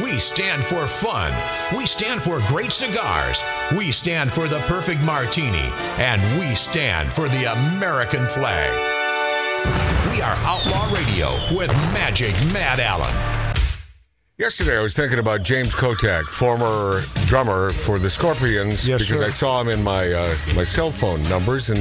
We stand for fun. We stand for great cigars. We stand for the perfect martini. And we stand for the American flag. We are Outlaw Radio with Magic Matt Allen. Yesterday, I was thinking about James Kottak, former drummer for the Scorpions, Yes, because sir. I saw him in my uh, my cell phone numbers and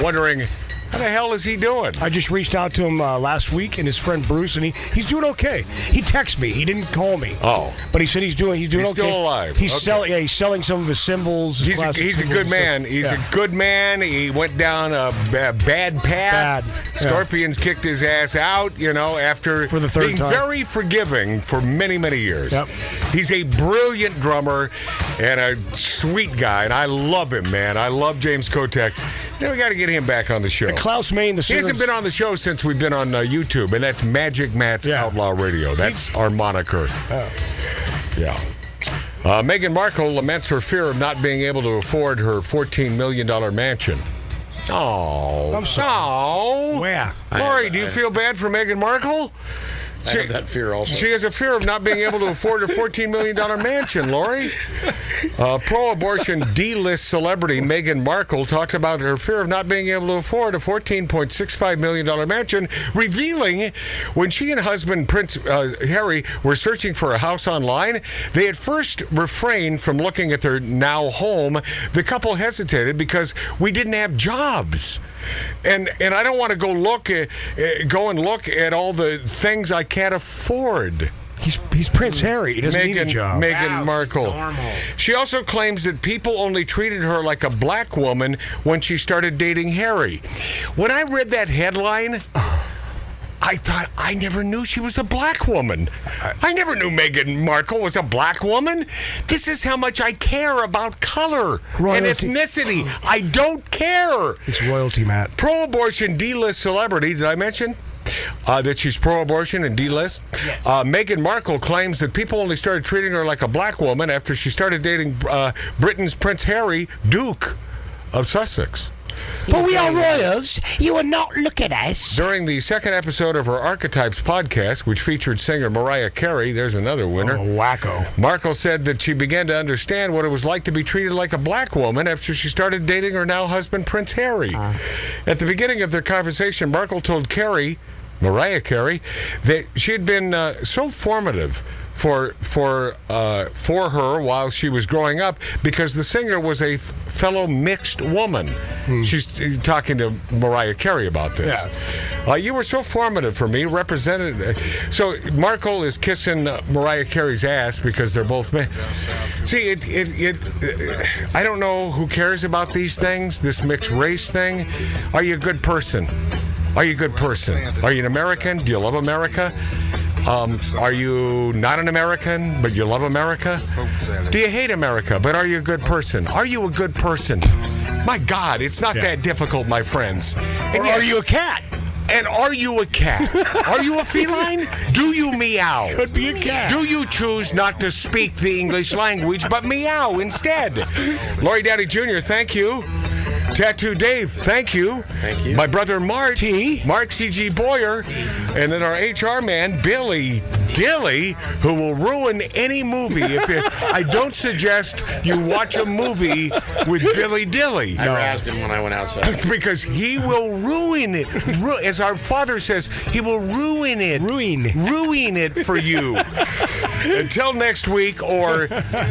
wondering how the hell is he doing? I just reached out to him uh, last week and his friend Bruce, and he, he's doing okay. He texted me. He didn't call me. Oh. but he said he's doing he's doing He's okay. still alive. He's Okay. selling. Yeah, he's selling some of his cymbals. his He's a, classic he's a cymbals good man. He's Yeah. a good man. He went down a ba- bad path. Bad, yeah. Scorpions kicked his ass out, you know, after For the third being time. very forgiving for many, many years. Yep. He's a brilliant drummer and a sweet guy, and I love him, man. I love James Kottak. You know, we got to get him back on the show. Klaus Meine, the He hasn't been on the show since we've been on uh, YouTube, and that's Magic Matt's Yeah. Outlaw Radio. That's our moniker. Yeah. Uh, Meghan Markle laments her fear of not being able to afford her $14 million mansion. Oh. I'm sorry. Oh. Where? Lori, do you feel bad for Meghan Markle? I have that fear also. She has a fear of not being able to afford a $14 million mansion, Lori. Uh, Pro abortion D list celebrity Meghan Markle talked about her fear of not being able to afford a $14.65 million mansion, revealing when she and husband Prince uh, Harry were searching for a house online, they at first refrained from looking at their now home. The couple hesitated because we didn't have jobs. And and I don't want to go look at, uh, go and look at all the things I can't afford. He's he's Prince Harry. He doesn't need a job. Meghan Markle. She also claims that people only treated her like a black woman when she started dating Harry. When I read that headline, I thought I never knew she was a black woman. I never knew Meghan Markle was a black woman. This is how much I care about color and ethnicity. I don't care. It's royalty, Matt. Pro abortion D list celebrity, did I mention? Uh, that she's pro abortion and D list. Uh, Meghan Markle claims that people only started treating her like a black woman after she started dating uh, Britain's Prince Harry, Duke of Sussex. For we are royals, you will not look at us. During the second episode of her Archetypes podcast, which featured singer Mariah Carey, there's another winner. Oh, wacko. Markle said that she began to understand what it was like to be treated like a black woman after she started dating her now husband, Prince Harry. At the beginning of their conversation, Markle told Carey, Mariah Carey, that she had been uh, so formative. For for uh, for her while she was growing up, because the singer was a f- fellow mixed woman. She's uh, talking to Mariah Carey about this. Yeah. Uh, you were so formative for me, represented. uh, So Markle is kissing uh, Mariah Carey's ass because they're both men. See, it, it, it, I don't know who cares about these things, this mixed race thing. Are you a good person? Are you a good person? Are you an American? Do you love America? Um, are you not an American, but you love America? Do you hate America, but are you a good person? Are you a good person? My God, it's not that difficult, my friends. And are you a cat? and are you a cat? Are you a feline? Do you meow? Could be a cat. Do you choose not to speak the English language but meow instead? Lori Downey Jr., thank you. Tattoo Dave, thank you. Thank you. My brother Marty, Mark C.G. Boyer, and then our HR man, Billy Dilly, who will ruin any movie if it, I don't suggest you watch a movie with Billy Dilly I harassed him when I went outside. because he will ruin it. Ru- as our father says, he will ruin it. Ruin. Ruin it for you. until next week or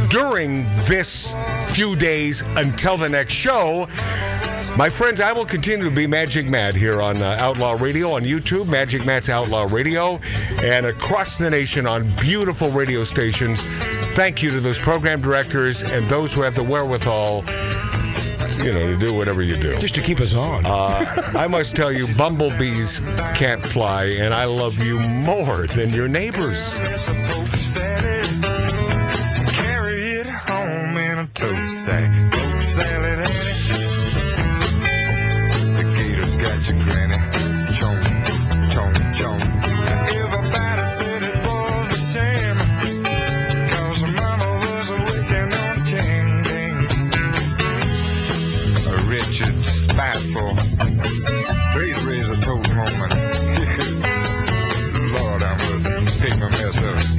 during this few days until the next show. My friends, I will continue to be Magic Matt here on uh, Outlaw Radio on YouTube, Magic Matt's Outlaw Radio, and across the nation on beautiful radio stations. Thank you to those program directors and those who have the wherewithal, you know, to do whatever you do. Just to keep us on. Uh, I must tell you, bumblebees can't fly, and I love you more than your neighbors. Carry it home in a toast sack. Coke salad got your granny. Chomp, chomp, chomp. Everybody said it was a shame. Mama was a wicked on ting ting. Richard spiteful. Please raise a toast moment. Lord, I must pick my mess up.